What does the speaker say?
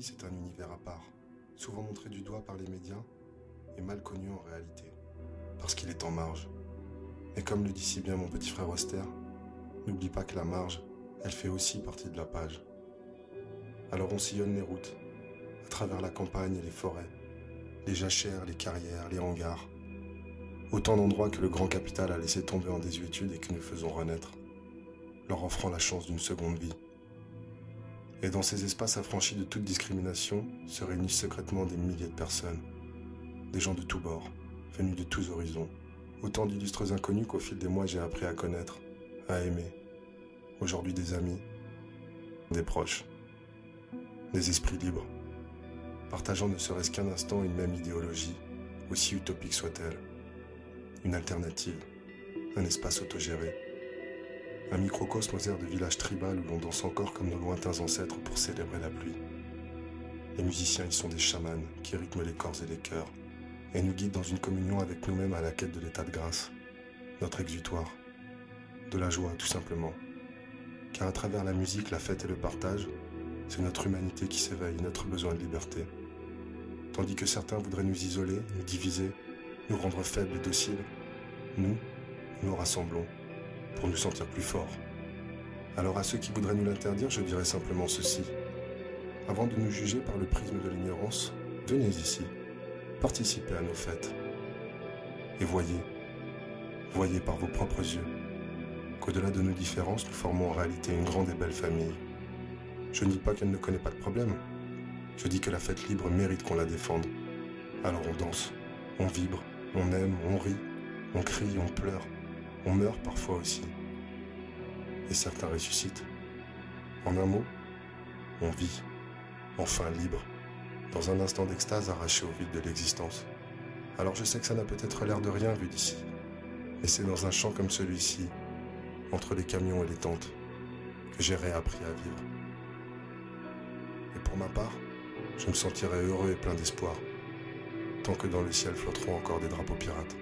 c'est un univers à part, souvent montré du doigt par les médias et mal connu en réalité, parce qu'il est en marge. Mais comme le dit si bien mon petit frère Oster, n'oublie pas que la marge, elle fait aussi partie de la page. Alors on sillonne les routes, à travers la campagne et les forêts, les jachères, les carrières, les hangars. Autant d'endroits que le grand capital a laissé tomber en désuétude et que nous faisons renaître, leur offrant la chance d'une seconde vie. Et dans ces espaces affranchis de toute discrimination se réunissent secrètement des milliers de personnes, des gens de tous bords, venus de tous horizons, autant d'illustres inconnus qu'au fil des mois j'ai appris à connaître, à aimer, aujourd'hui des amis, des proches, des esprits libres, partageant ne serait-ce qu'un instant une même idéologie, aussi utopique soit-elle, une alternative, un espace autogéré un microcosme aux airs de village tribal où l'on danse encore comme nos lointains ancêtres pour célébrer la pluie. Les musiciens y sont des chamans qui rythment les corps et les cœurs et nous guident dans une communion avec nous-mêmes à la quête de l'état de grâce, notre exutoire, de la joie tout simplement. Car à travers la musique, la fête et le partage, c'est notre humanité qui s'éveille, notre besoin de liberté. Tandis que certains voudraient nous isoler, nous diviser, nous rendre faibles et dociles, nous, nous rassemblons pour nous sentir plus forts. Alors à ceux qui voudraient nous l'interdire, je dirais simplement ceci. Avant de nous juger par le prisme de l'ignorance, venez ici, participez à nos fêtes. Et voyez, voyez par vos propres yeux, qu'au-delà de nos différences, nous formons en réalité une grande et belle famille. Je ne dis pas qu'elle ne connaît pas de problème. Je dis que la fête libre mérite qu'on la défende. Alors on danse, on vibre, on aime, on rit, on crie, on pleure, on meurt parfois aussi. Et certains ressuscitent. En un mot, on vit, enfin libre, dans un instant d'extase arraché au vide de l'existence. Alors je sais que ça n'a peut-être l'air de rien vu d'ici, mais c'est dans un champ comme celui-ci, entre les camions et les tentes, que j'ai réappris à vivre. Et pour ma part, je me sentirai heureux et plein d'espoir, tant que dans le ciel flotteront encore des drapeaux pirates.